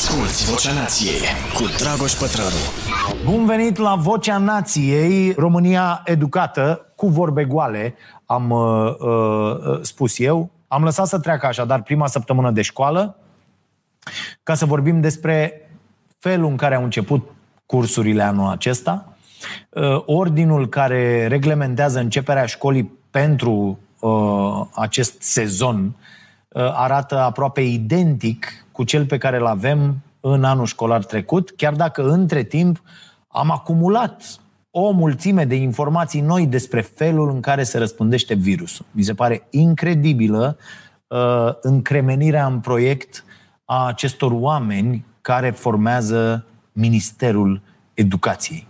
Asculți Vocea Nației cu Dragoș Pătrălu. Bun venit la Vocea Nației, România educată, cu vorbe goale, am uh, uh, spus eu. Am lăsat să treacă așadar prima săptămână de școală ca să vorbim despre felul în care au început cursurile anul acesta, uh, ordinul care reglementează începerea școlii pentru uh, acest sezon uh, arată aproape identic cu cel pe care îl avem în anul școlar trecut, chiar dacă între timp am acumulat o mulțime de informații noi despre felul în care se răspândește virusul. Mi se pare incredibilă uh, încremenirea în proiect a acestor oameni care formează Ministerul Educației.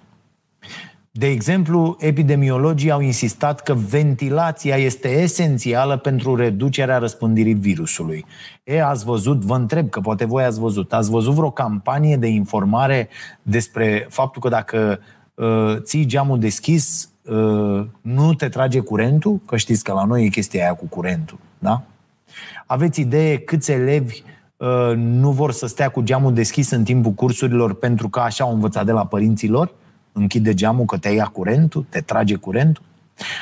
De exemplu, epidemiologii au insistat că ventilația este esențială pentru reducerea răspândirii virusului. E, ați văzut, vă întreb, că poate voi ați văzut, ați văzut vreo campanie de informare despre faptul că dacă uh, ții geamul deschis, uh, nu te trage curentul? Că știți că la noi e chestia aia cu curentul, da? Aveți idee câți elevi uh, nu vor să stea cu geamul deschis în timpul cursurilor pentru că așa au învățat de la părinții lor? Închide geamul că te ia curentul, te trage curentul?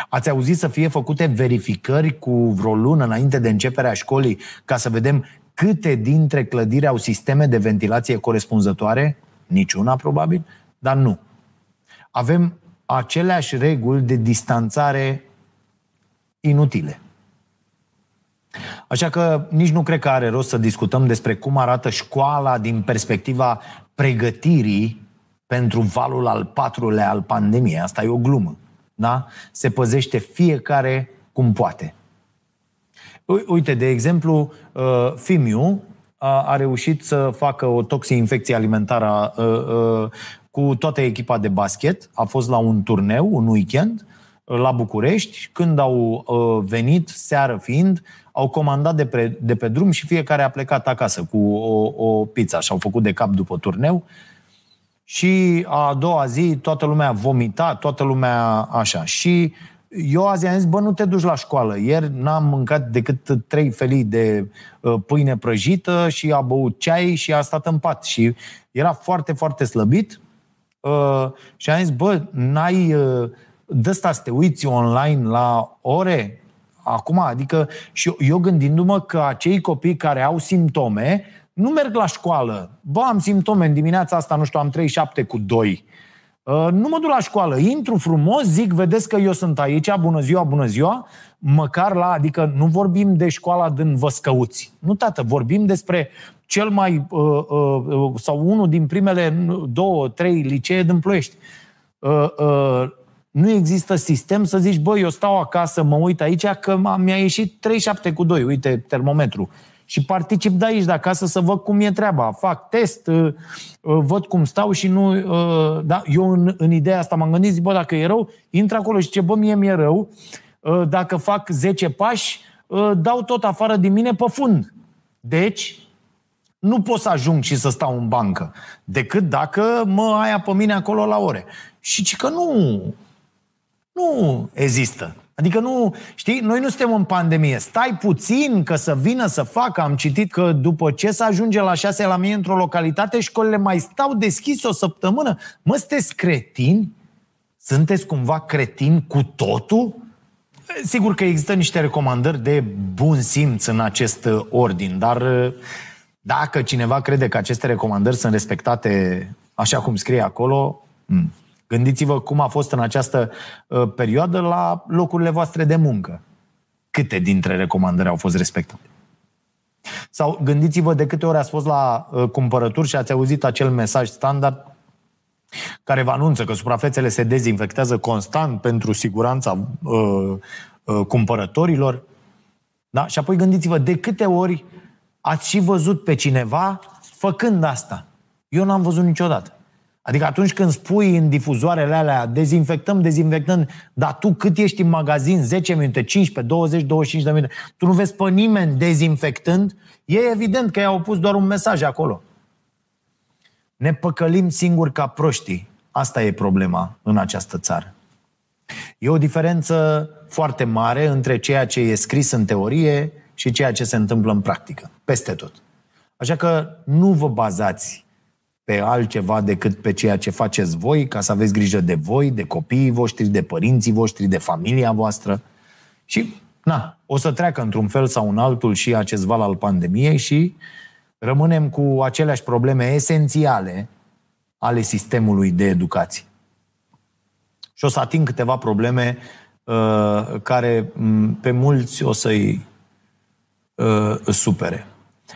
Ați auzit să fie făcute verificări cu vreo lună înainte de începerea școlii ca să vedem câte dintre clădiri au sisteme de ventilație corespunzătoare? Niciuna, probabil, dar nu. Avem aceleași reguli de distanțare inutile. Așa că nici nu cred că are rost să discutăm despre cum arată școala din perspectiva pregătirii pentru valul al patrulea al pandemiei. Asta e o glumă. Da? Se păzește fiecare cum poate. Uite, de exemplu, uh, Fimiu a reușit să facă o toxi-infecție alimentară uh, uh, cu toată echipa de basket. A fost la un turneu, un weekend, la București. Când au venit, seară fiind, au comandat de pe, de pe drum și fiecare a plecat acasă cu o, o pizza și au făcut de cap după turneu și a doua zi toată lumea a vomitat, toată lumea așa. Și eu azi am zis, bă, nu te duci la școală. Ieri n-am mâncat decât trei felii de uh, pâine prăjită și a băut ceai și a stat în pat. Și era foarte, foarte slăbit. Uh, și am zis, bă, n-ai uh, de asta să te uiți online la ore? Acum, adică și eu, eu gândindu-mă că acei copii care au simptome nu merg la școală. Bă, am simptome în dimineața asta, nu știu, am 37 cu 2. Uh, nu mă duc la școală, intru frumos, zic, vedeți că eu sunt aici, bună ziua, bună ziua, măcar la, adică nu vorbim de școala din Văscăuți. Nu, tată, vorbim despre cel mai, uh, uh, uh, sau unul din primele două, trei licee din Ploiești. Uh, uh, nu există sistem să zici, băi, eu stau acasă, mă uit aici, că mi-a ieșit 37 cu 2, uite termometru și particip de aici, de acasă, să văd cum e treaba. Fac test, uh, uh, văd cum stau și nu... Uh, da, eu în, în ideea asta m-am gândit, zic, bă, dacă e rău, intră acolo și ce, bă, mie mi-e rău, dacă fac 10 pași, dau tot afară din mine pe fund. Deci, nu pot să ajung și să stau în bancă, decât dacă mă aia pe mine acolo la ore. Și ci că nu, nu există. Adică nu, știi, noi nu suntem în pandemie. Stai puțin că să vină să facă. Am citit că după ce să ajunge la șase la mie într-o localitate, școlile mai stau deschise o săptămână. Mă, sunteți cretini? Sunteți cumva cretini cu totul? Sigur că există niște recomandări de bun simț în acest ordin, dar dacă cineva crede că aceste recomandări sunt respectate așa cum scrie acolo, hmm, Gândiți-vă cum a fost în această uh, perioadă la locurile voastre de muncă. Câte dintre recomandări au fost respectate? Sau gândiți-vă de câte ori ați fost la uh, cumpărături și ați auzit acel mesaj standard care vă anunță că suprafețele se dezinfectează constant pentru siguranța uh, uh, cumpărătorilor. Da? Și apoi gândiți-vă de câte ori ați și văzut pe cineva făcând asta. Eu n-am văzut niciodată. Adică atunci când spui în difuzoarele alea dezinfectăm, dezinfectăm, dar tu cât ești în magazin, 10 minute, 15, 20, 25 de minute, tu nu vezi pe nimeni dezinfectând, e evident că i-au pus doar un mesaj acolo. Ne păcălim singuri ca proștii. Asta e problema în această țară. E o diferență foarte mare între ceea ce e scris în teorie și ceea ce se întâmplă în practică. Peste tot. Așa că nu vă bazați pe altceva decât pe ceea ce faceți voi, ca să aveți grijă de voi, de copiii voștri, de părinții voștri, de familia voastră. Și, na, o să treacă într-un fel sau un altul și acest val al pandemiei și rămânem cu aceleași probleme esențiale ale sistemului de educație. Și o să ating câteva probleme uh, care m- pe mulți o să-i uh, supere.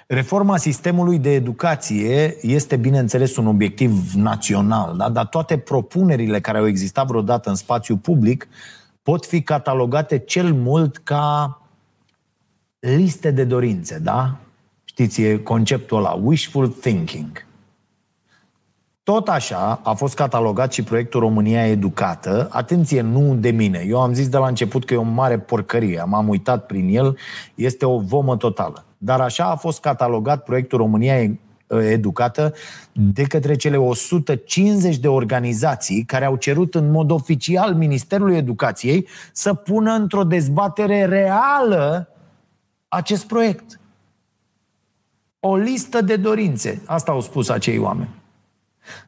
Reforma sistemului de educație este, bineînțeles, un obiectiv național, da? dar toate propunerile care au existat vreodată în spațiu public pot fi catalogate cel mult ca liste de dorințe, da? Știți, e conceptul ăla, wishful thinking. Tot așa a fost catalogat și proiectul România Educată. Atenție, nu de mine. Eu am zis de la început că e o mare porcărie. M-am uitat prin el. Este o vomă totală. Dar așa a fost catalogat proiectul România Educată de către cele 150 de organizații care au cerut în mod oficial Ministerului Educației să pună într-o dezbatere reală acest proiect. O listă de dorințe. Asta au spus acei oameni.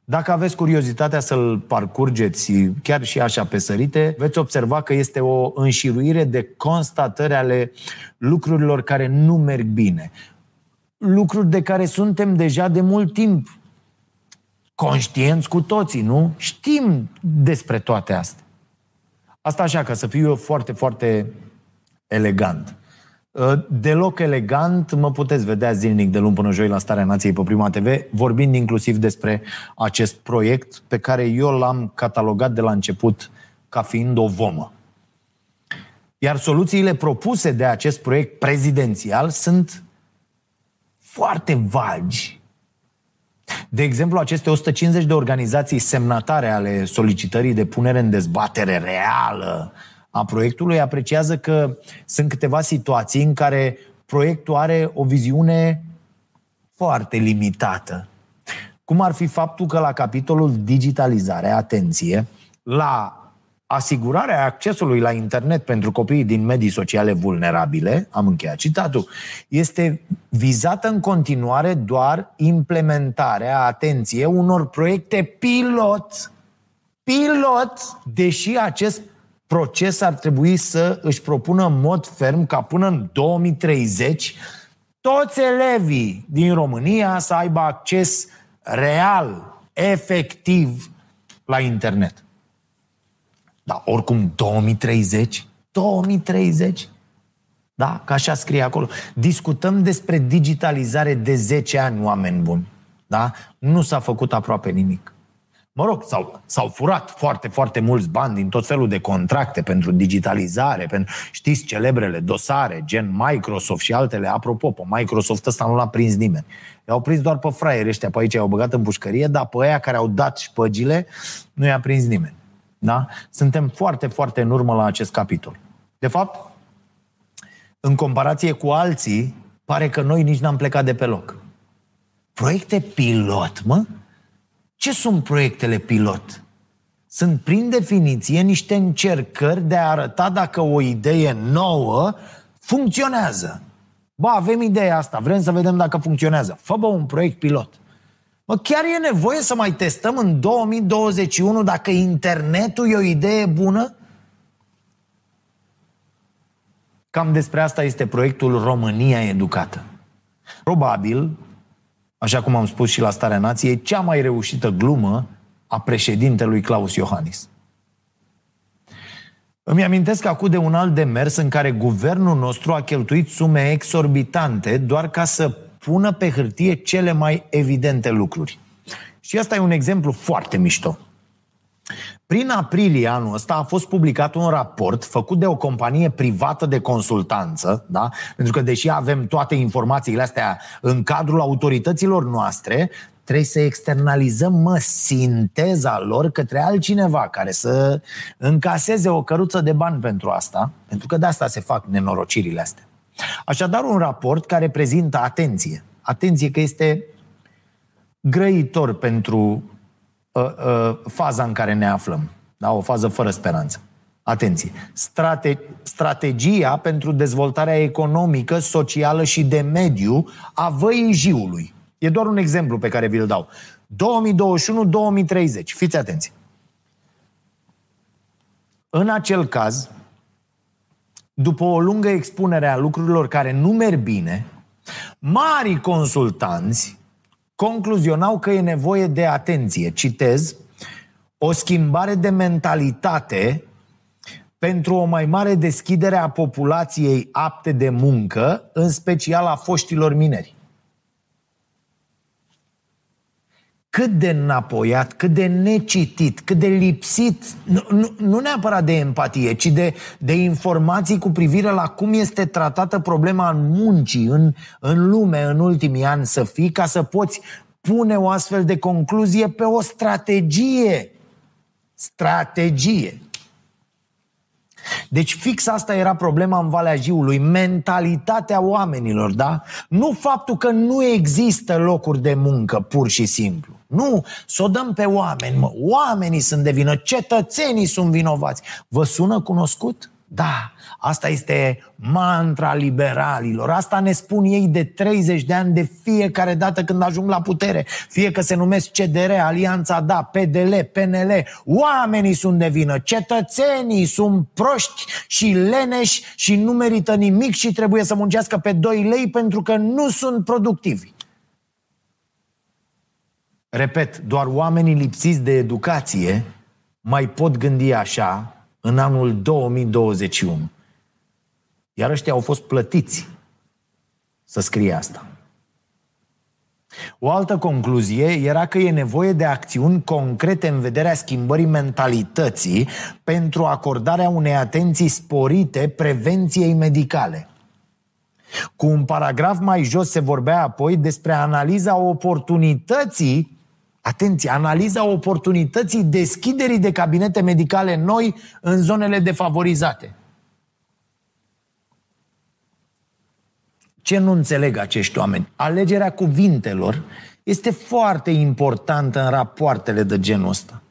Dacă aveți curiozitatea să-l parcurgeți chiar și așa pe sărite, veți observa că este o înșiruire de constatări ale lucrurilor care nu merg bine. Lucruri de care suntem deja de mult timp conștienți cu toții, nu? Știm despre toate astea. Asta așa, ca să fiu eu foarte, foarte elegant. Uh, deloc elegant, mă puteți vedea zilnic de luni până joi la Starea Nației pe Prima TV, vorbind inclusiv despre acest proiect pe care eu l-am catalogat de la început ca fiind o vomă. Iar soluțiile propuse de acest proiect prezidențial sunt foarte vagi. De exemplu, aceste 150 de organizații semnatare ale solicitării de punere în dezbatere reală a proiectului apreciază că sunt câteva situații în care proiectul are o viziune foarte limitată. Cum ar fi faptul că la capitolul digitalizare, atenție, la asigurarea accesului la internet pentru copiii din medii sociale vulnerabile, am încheiat citatul, este vizată în continuare doar implementarea, atenție, unor proiecte pilot, pilot, deși acest proces ar trebui să își propună în mod ferm ca până în 2030 toți elevii din România să aibă acces real, efectiv la internet. Dar oricum 2030, 2030, da? Că așa scrie acolo. Discutăm despre digitalizare de 10 ani, oameni buni. Da? Nu s-a făcut aproape nimic. Mă rog, s-au, s-au furat foarte, foarte mulți bani din tot felul de contracte pentru digitalizare, pentru, știți, celebrele dosare, gen Microsoft și altele. Apropo, pe Microsoft ăsta nu l-a prins nimeni. I-au prins doar pe fraieri ăștia pe aici, i-au băgat în pușcărie, dar pe aia care au dat șpăgile, nu i-a prins nimeni. Da? Suntem foarte, foarte în urmă la acest capitol. De fapt, în comparație cu alții, pare că noi nici n-am plecat de pe loc. Proiecte pilot, mă? Ce sunt proiectele pilot? Sunt, prin definiție, niște încercări de a arăta dacă o idee nouă funcționează. Ba, avem ideea asta, vrem să vedem dacă funcționează. Fă, bă, un proiect pilot. Mă, chiar e nevoie să mai testăm în 2021 dacă internetul e o idee bună? Cam despre asta este proiectul România Educată. Probabil, așa cum am spus și la Starea Nației, cea mai reușită glumă a președintelui Claus Iohannis. Îmi amintesc acum de un alt demers în care guvernul nostru a cheltuit sume exorbitante doar ca să pună pe hârtie cele mai evidente lucruri. Și asta e un exemplu foarte mișto. Prin aprilie anul ăsta a fost publicat un raport făcut de o companie privată de consultanță, da? pentru că deși avem toate informațiile astea în cadrul autorităților noastre, trebuie să externalizăm, mă, sinteza lor către altcineva care să încaseze o căruță de bani pentru asta, pentru că de asta se fac nenorocirile astea. Așadar, un raport care prezintă atenție, atenție că este grăitor pentru uh, uh, faza în care ne aflăm. Da? O fază fără speranță. Atenție! Strate- strategia pentru dezvoltarea economică, socială și de mediu a Văii Jiului. E doar un exemplu pe care vi-l dau. 2021-2030. Fiți atenți. În acel caz, după o lungă expunere a lucrurilor care nu merg bine, mari consultanți concluzionau că e nevoie de atenție. Citez, o schimbare de mentalitate pentru o mai mare deschidere a populației apte de muncă, în special a foștilor mineri. Cât de înapoiat, cât de necitit, cât de lipsit, nu, nu, nu neapărat de empatie, ci de, de informații cu privire la cum este tratată problema în muncii, în, în lume în ultimii ani să fii, ca să poți pune o astfel de concluzie pe o strategie. Strategie. Deci fix asta era problema în Valea Jiului, mentalitatea oamenilor, da? Nu faptul că nu există locuri de muncă, pur și simplu. Nu, să o dăm pe oameni, mă. Oamenii sunt de vină, cetățenii sunt vinovați. Vă sună cunoscut? Da, asta este mantra liberalilor. Asta ne spun ei de 30 de ani, de fiecare dată când ajung la putere. Fie că se numesc CDR, Alianța Da, PDL, PNL. Oamenii sunt de vină, cetățenii sunt proști și leneși și nu merită nimic și trebuie să muncească pe 2 lei pentru că nu sunt productivi. Repet, doar oamenii lipsiți de educație mai pot gândi așa în anul 2021. Iar ăștia au fost plătiți să scrie asta. O altă concluzie era că e nevoie de acțiuni concrete în vederea schimbării mentalității pentru acordarea unei atenții sporite prevenției medicale. Cu un paragraf mai jos se vorbea apoi despre analiza oportunității Atenție, analiza oportunității deschiderii de cabinete medicale noi în zonele defavorizate. Ce nu înțeleg acești oameni? Alegerea cuvintelor este foarte importantă în rapoartele de genul ăsta.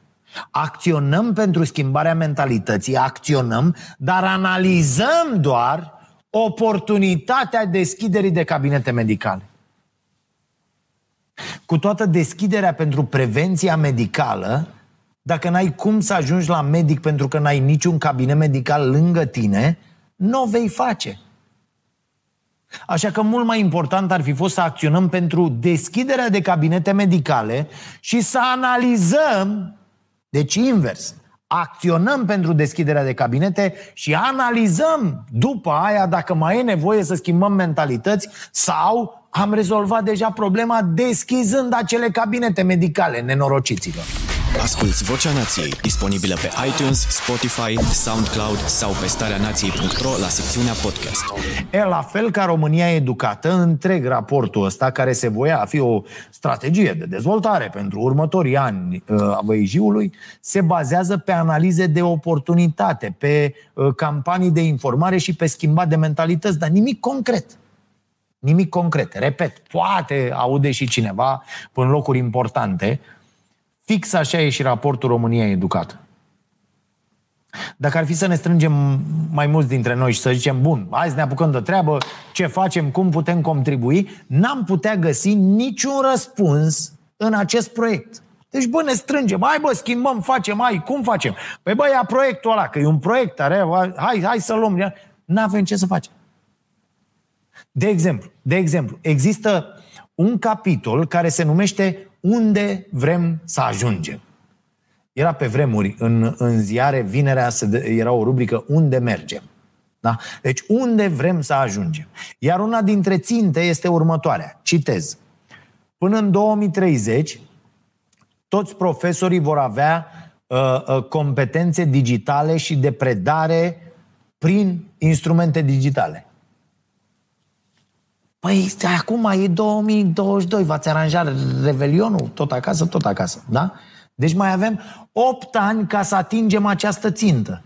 Acționăm pentru schimbarea mentalității, acționăm, dar analizăm doar oportunitatea deschiderii de cabinete medicale. Cu toată deschiderea pentru prevenția medicală, dacă n-ai cum să ajungi la medic pentru că n-ai niciun cabinet medical lângă tine, nu o vei face. Așa că mult mai important ar fi fost să acționăm pentru deschiderea de cabinete medicale și să analizăm, deci invers, acționăm pentru deschiderea de cabinete și analizăm după aia dacă mai e nevoie să schimbăm mentalități sau am rezolvat deja problema deschizând acele cabinete medicale nenorociților. Asculți Vocea Nației, disponibilă pe iTunes, Spotify, SoundCloud sau pe starea nației.ro la secțiunea podcast. E la fel ca România educată, întreg raportul ăsta, care se voia a fi o strategie de dezvoltare pentru următorii ani uh, a văijiului, se bazează pe analize de oportunitate, pe uh, campanii de informare și pe schimbat de mentalități, dar nimic concret. Nimic concret. Repet, poate aude și cineva în locuri importante. Fix așa e și raportul România Educată. Dacă ar fi să ne strângem mai mulți dintre noi și să zicem, bun, hai să ne apucăm de treabă, ce facem, cum putem contribui, n-am putea găsi niciun răspuns în acest proiect. Deci, bă, ne strângem, hai bă, schimbăm, facem, hai, cum facem? Păi bă, ia proiectul ăla, că e un proiect, are, hai, hai să luăm, n-avem ce să facem. De exemplu, de exemplu, există un capitol care se numește Unde vrem să ajungem. Era pe vremuri în, în ziare, vinerea era o rubrică Unde mergem. Da? Deci unde vrem să ajungem. Iar una dintre ținte este următoarea. Citez. Până în 2030, toți profesorii vor avea uh, uh, competențe digitale și de predare prin instrumente digitale. Păi acum e 2022, v-ați aranjat revelionul, tot acasă, tot acasă, da? Deci mai avem 8 ani ca să atingem această țintă.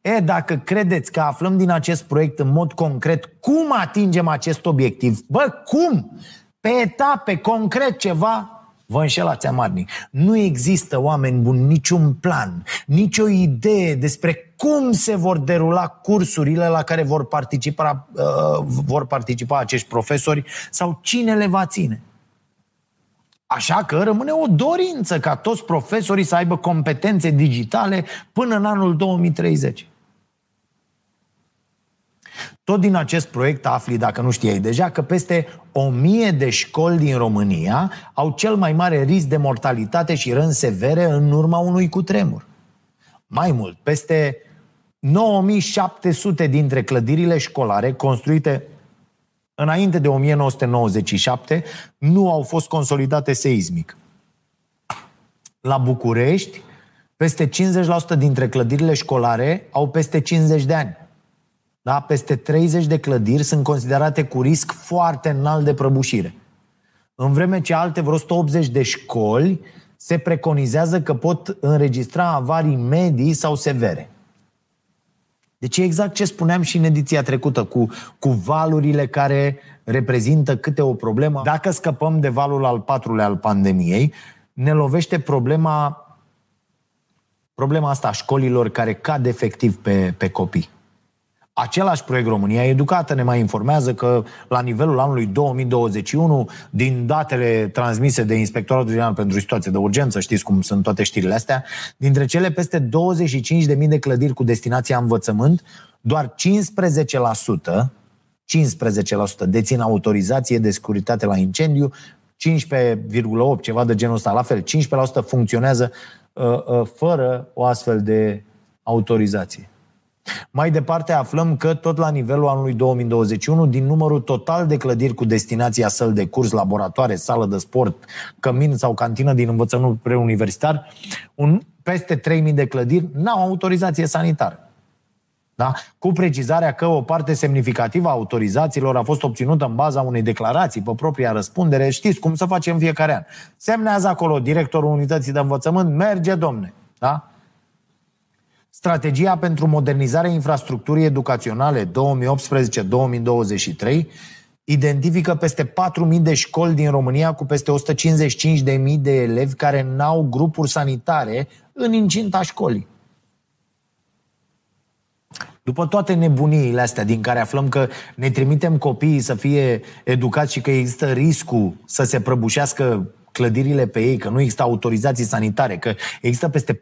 E, dacă credeți că aflăm din acest proiect în mod concret cum atingem acest obiectiv, bă, cum? Pe etape, concret ceva, Vă înșelați amarnic. Nu există oameni buni, niciun plan, nicio idee despre cum se vor derula cursurile la care vor participa, uh, vor participa acești profesori sau cine le va ține. Așa că rămâne o dorință ca toți profesorii să aibă competențe digitale până în anul 2030. Tot din acest proiect afli, dacă nu știai deja, că peste o mie de școli din România au cel mai mare risc de mortalitate și răni severe în urma unui cutremur. Mai mult, peste 9700 dintre clădirile școlare construite înainte de 1997 nu au fost consolidate seismic. La București, peste 50% dintre clădirile școlare au peste 50 de ani. Da? Peste 30 de clădiri sunt considerate cu risc foarte înalt de prăbușire. În vreme ce alte vreo 180 de școli se preconizează că pot înregistra avarii medii sau severe. Deci e exact ce spuneam și în ediția trecută, cu, cu valurile care reprezintă câte o problemă. Dacă scăpăm de valul al patrulea al pandemiei, ne lovește problema, problema asta a școlilor care cad efectiv pe, pe copii. Același proiect România Educată ne mai informează că la nivelul anului 2021, din datele transmise de Inspectoratul General pentru Situație de Urgență, știți cum sunt toate știrile astea, dintre cele peste 25.000 de clădiri cu destinația învățământ, doar 15%, 15% dețin autorizație de securitate la incendiu, 15,8, ceva de genul ăsta, la fel, 15% funcționează uh, uh, fără o astfel de autorizație. Mai departe aflăm că tot la nivelul anului 2021, din numărul total de clădiri cu destinația săl de curs, laboratoare, sală de sport, cămin sau cantină din învățământ preuniversitar, un, peste 3000 de clădiri n-au autorizație sanitară. Da? Cu precizarea că o parte semnificativă a autorizațiilor a fost obținută în baza unei declarații pe propria răspundere. Știți cum să facem fiecare an. Semnează acolo directorul unității de învățământ, merge domne. Da? Strategia pentru modernizarea infrastructurii educaționale 2018-2023 identifică peste 4.000 de școli din România cu peste 155.000 de elevi care n-au grupuri sanitare în incinta școlii. După toate nebuniile astea din care aflăm că ne trimitem copiii să fie educați și că există riscul să se prăbușească clădirile pe ei, că nu există autorizații sanitare, că există peste 4.000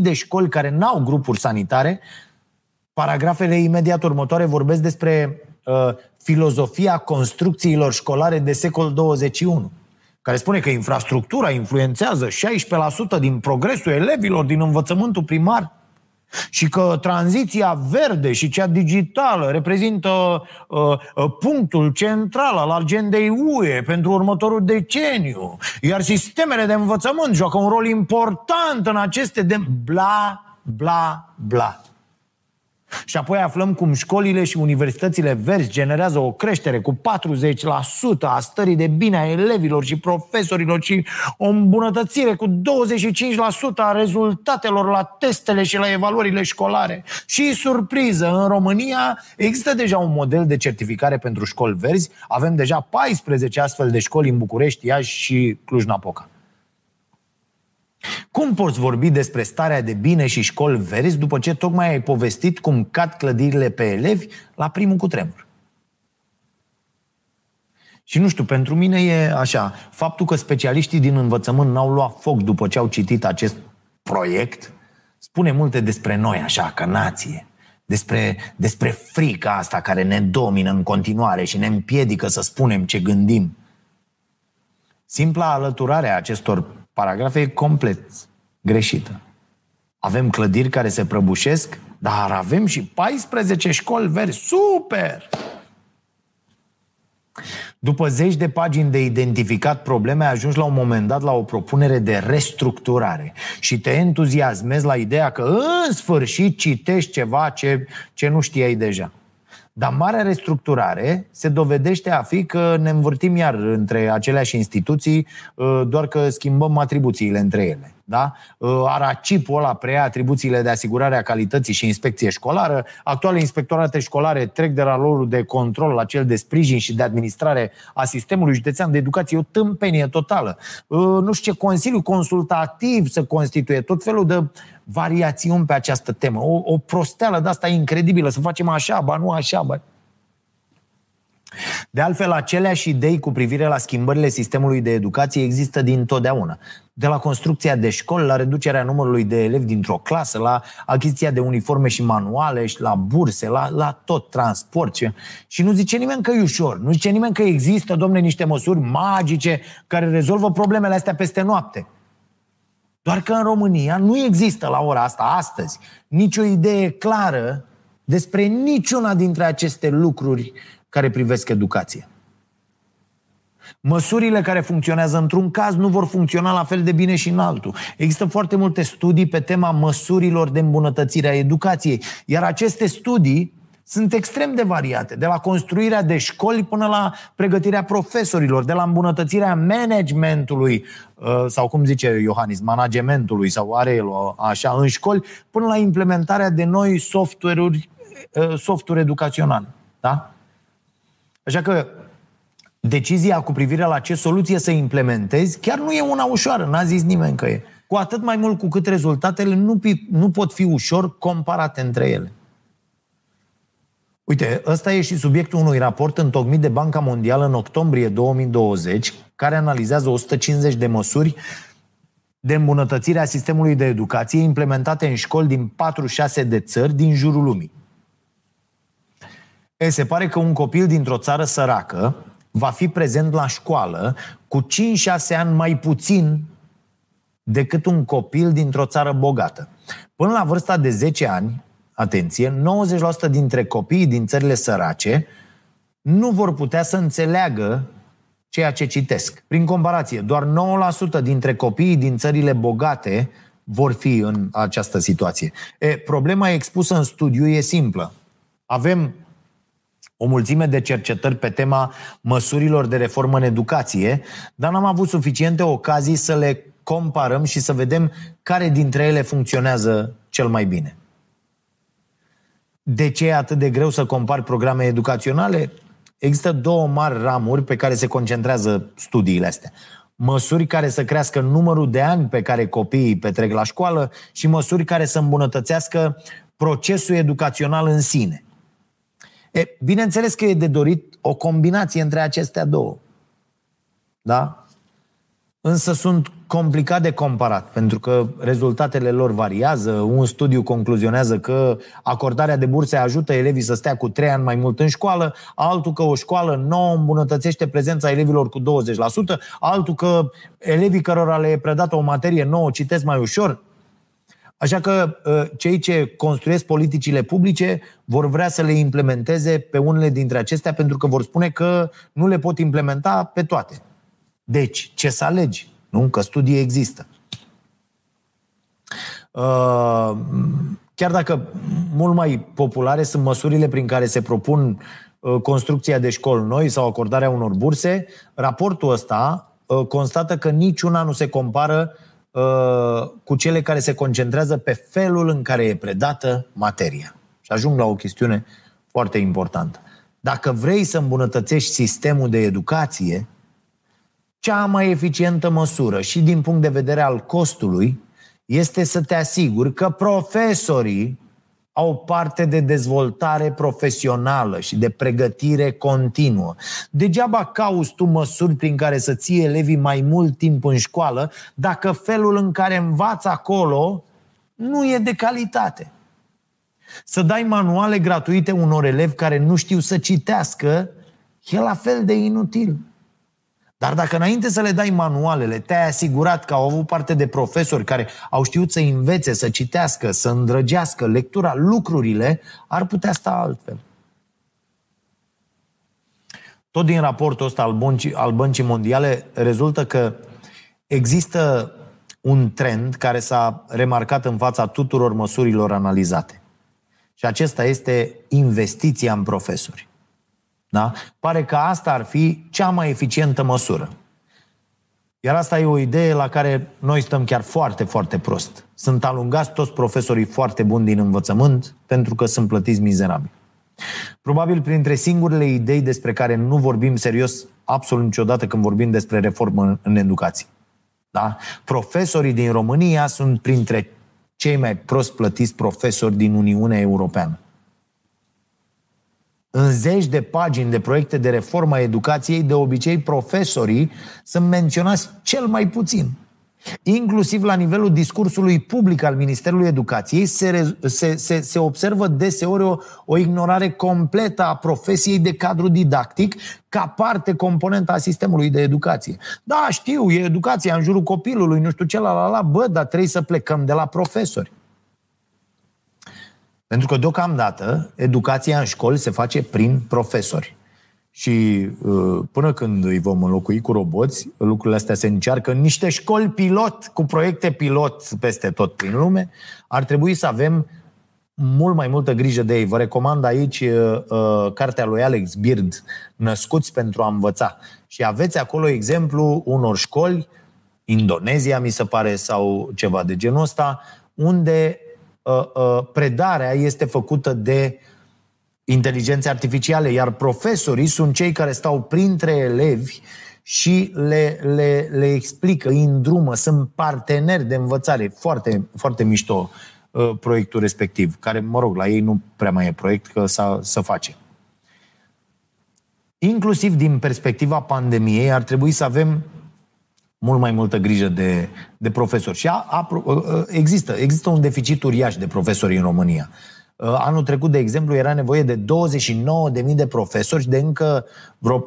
de școli care n-au grupuri sanitare, paragrafele imediat următoare vorbesc despre uh, filozofia construcțiilor școlare de secol 21 care spune că infrastructura influențează 16% din progresul elevilor din învățământul primar și că tranziția verde și cea digitală reprezintă uh, uh, punctul central al agendei UE pentru următorul deceniu, iar sistemele de învățământ joacă un rol important în aceste de bla, bla, bla. Și apoi aflăm cum școlile și universitățile verzi generează o creștere cu 40% a stării de bine a elevilor și profesorilor și o îmbunătățire cu 25% a rezultatelor la testele și la evaluările școlare. Și surpriză, în România există deja un model de certificare pentru școli verzi. Avem deja 14 astfel de școli în București, Iași și Cluj-Napoca. Cum poți vorbi despre starea de bine și școli verzi după ce tocmai ai povestit cum cad clădirile pe elevi la primul cutremur? Și nu știu, pentru mine e așa, faptul că specialiștii din învățământ n-au luat foc după ce au citit acest proiect, spune multe despre noi, așa, ca nație. Despre, despre frica asta care ne domină în continuare și ne împiedică să spunem ce gândim. Simpla alăturare a acestor paragrafe e complet greșită. Avem clădiri care se prăbușesc, dar avem și 14 școli verzi. Super! După zeci de pagini de identificat probleme, ajungi la un moment dat la o propunere de restructurare și te entuziasmezi la ideea că în sfârșit citești ceva ce, ce nu știai deja. Dar marea restructurare se dovedește a fi că ne învârtim iar între aceleași instituții, uh, doar că schimbăm atribuțiile între ele. Da? Uh, Aracipul ăla preia atribuțiile de asigurare a calității și inspecție școlară. Actuale inspectorate școlare trec de la rolul de control la cel de sprijin și de administrare a sistemului județean de educație. E o tâmpenie totală. Uh, nu știu ce consiliu consultativ să constituie, tot felul de variațiuni pe această temă. O, o prosteală de asta incredibilă, să facem așa, ba nu așa, ba... De altfel, aceleași idei cu privire la schimbările sistemului de educație există din totdeauna. De la construcția de școli, la reducerea numărului de elevi dintr-o clasă, la achiziția de uniforme și manuale, și la burse, la, la tot transport. Și nu zice nimeni că e ușor. Nu zice nimeni că există, domne, niște măsuri magice care rezolvă problemele astea peste noapte. Doar că în România nu există la ora asta, astăzi, nicio idee clară despre niciuna dintre aceste lucruri care privesc educație. Măsurile care funcționează într-un caz nu vor funcționa la fel de bine și în altul. Există foarte multe studii pe tema măsurilor de îmbunătățire a educației, iar aceste studii sunt extrem de variate, de la construirea de școli până la pregătirea profesorilor, de la îmbunătățirea managementului, uh, sau cum zice Iohannis, managementului, sau are el așa, în școli, până la implementarea de noi software-uri, uh, software educațional. Da? Așa că decizia cu privire la ce soluție să implementezi chiar nu e una ușoară, n-a zis nimeni că e. Cu atât mai mult cu cât rezultatele nu, nu pot fi ușor comparate între ele. Uite, ăsta e și subiectul unui raport întocmit de Banca Mondială în octombrie 2020, care analizează 150 de măsuri de îmbunătățire a sistemului de educație implementate în școli din 46 de țări din jurul lumii. E, se pare că un copil dintr-o țară săracă va fi prezent la școală cu 5-6 ani mai puțin decât un copil dintr-o țară bogată. Până la vârsta de 10 ani, atenție, 90% dintre copiii din țările sărace nu vor putea să înțeleagă ceea ce citesc. Prin comparație, doar 9% dintre copiii din țările bogate vor fi în această situație. E, problema expusă în studiu e simplă. Avem o mulțime de cercetări pe tema măsurilor de reformă în educație, dar n-am avut suficiente ocazii să le comparăm și să vedem care dintre ele funcționează cel mai bine. De ce e atât de greu să compari programe educaționale? Există două mari ramuri pe care se concentrează studiile astea. Măsuri care să crească numărul de ani pe care copiii petrec la școală și măsuri care să îmbunătățească procesul educațional în sine. E, bineînțeles că e de dorit o combinație între acestea două. Da? Însă sunt complicat de comparat, pentru că rezultatele lor variază. Un studiu concluzionează că acordarea de burse ajută elevii să stea cu 3 ani mai mult în școală, altul că o școală nouă îmbunătățește prezența elevilor cu 20%, altul că elevii cărora le e predată o materie nouă citesc mai ușor. Așa că ă, cei ce construiesc politicile publice vor vrea să le implementeze pe unele dintre acestea pentru că vor spune că nu le pot implementa pe toate. Deci, ce să alegi? Nu? Că studii există. Ă, chiar dacă mult mai populare sunt măsurile prin care se propun ă, construcția de școli noi sau acordarea unor burse, raportul ăsta constată că niciuna nu se compară Uh, cu cele care se concentrează pe felul în care e predată materia. Și ajung la o chestiune foarte importantă. Dacă vrei să îmbunătățești sistemul de educație, cea mai eficientă măsură și din punct de vedere al costului este să te asiguri că profesorii au parte de dezvoltare profesională și de pregătire continuă. Degeaba cauți tu măsuri prin care să ții elevii mai mult timp în școală dacă felul în care învață acolo nu e de calitate. Să dai manuale gratuite unor elevi care nu știu să citească e la fel de inutil. Dar dacă înainte să le dai manualele, te-ai asigurat că au avut parte de profesori care au știut să învețe, să citească, să îndrăgească lectura, lucrurile ar putea sta altfel. Tot din raportul ăsta al Băncii, al Băncii Mondiale rezultă că există un trend care s-a remarcat în fața tuturor măsurilor analizate. Și acesta este investiția în profesori. Da? Pare că asta ar fi cea mai eficientă măsură. Iar asta e o idee la care noi stăm chiar foarte, foarte prost. Sunt alungați toți profesorii foarte buni din învățământ pentru că sunt plătiți mizerabil. Probabil printre singurele idei despre care nu vorbim serios absolut niciodată când vorbim despre reformă în educație. Da? Profesorii din România sunt printre cei mai prost plătiți profesori din Uniunea Europeană. În zeci de pagini de proiecte de reformă a educației, de obicei profesorii sunt menționați cel mai puțin. Inclusiv la nivelul discursului public al Ministerului Educației se, se, se, se observă deseori o, o ignorare completă a profesiei de cadru didactic ca parte componentă a sistemului de educație. Da, știu, e educația în jurul copilului, nu știu ce, la la la, bă, dar trebuie să plecăm de la profesori. Pentru că deocamdată educația în școli se face prin profesori. Și uh, până când îi vom înlocui cu roboți, lucrurile astea se încearcă în niște școli pilot, cu proiecte pilot peste tot prin lume. Ar trebui să avem mult mai multă grijă de ei. Vă recomand aici uh, uh cartea lui Alex Beard, Născuți pentru a învăța. Și aveți acolo exemplu unor școli, Indonezia mi se pare, sau ceva de genul ăsta, unde uh, uh, predarea este făcută de uh, inteligențe artificiale, iar profesorii sunt cei care stau printre elevi și le, le, le explică, îi îndrumă, sunt parteneri de învățare. Foarte, foarte mișto uh, proiectul respectiv, care, mă rog, la ei nu prea mai e proiect, că să, să face. Inclusiv din perspectiva pandemiei, ar trebui să avem mult mai multă grijă de, de profesori. Și a, a, uh, uh, există, există un deficit uriaș de profesori în România. Uh, anul trecut, de exemplu, era nevoie de 29.000 de profesori și de încă vreo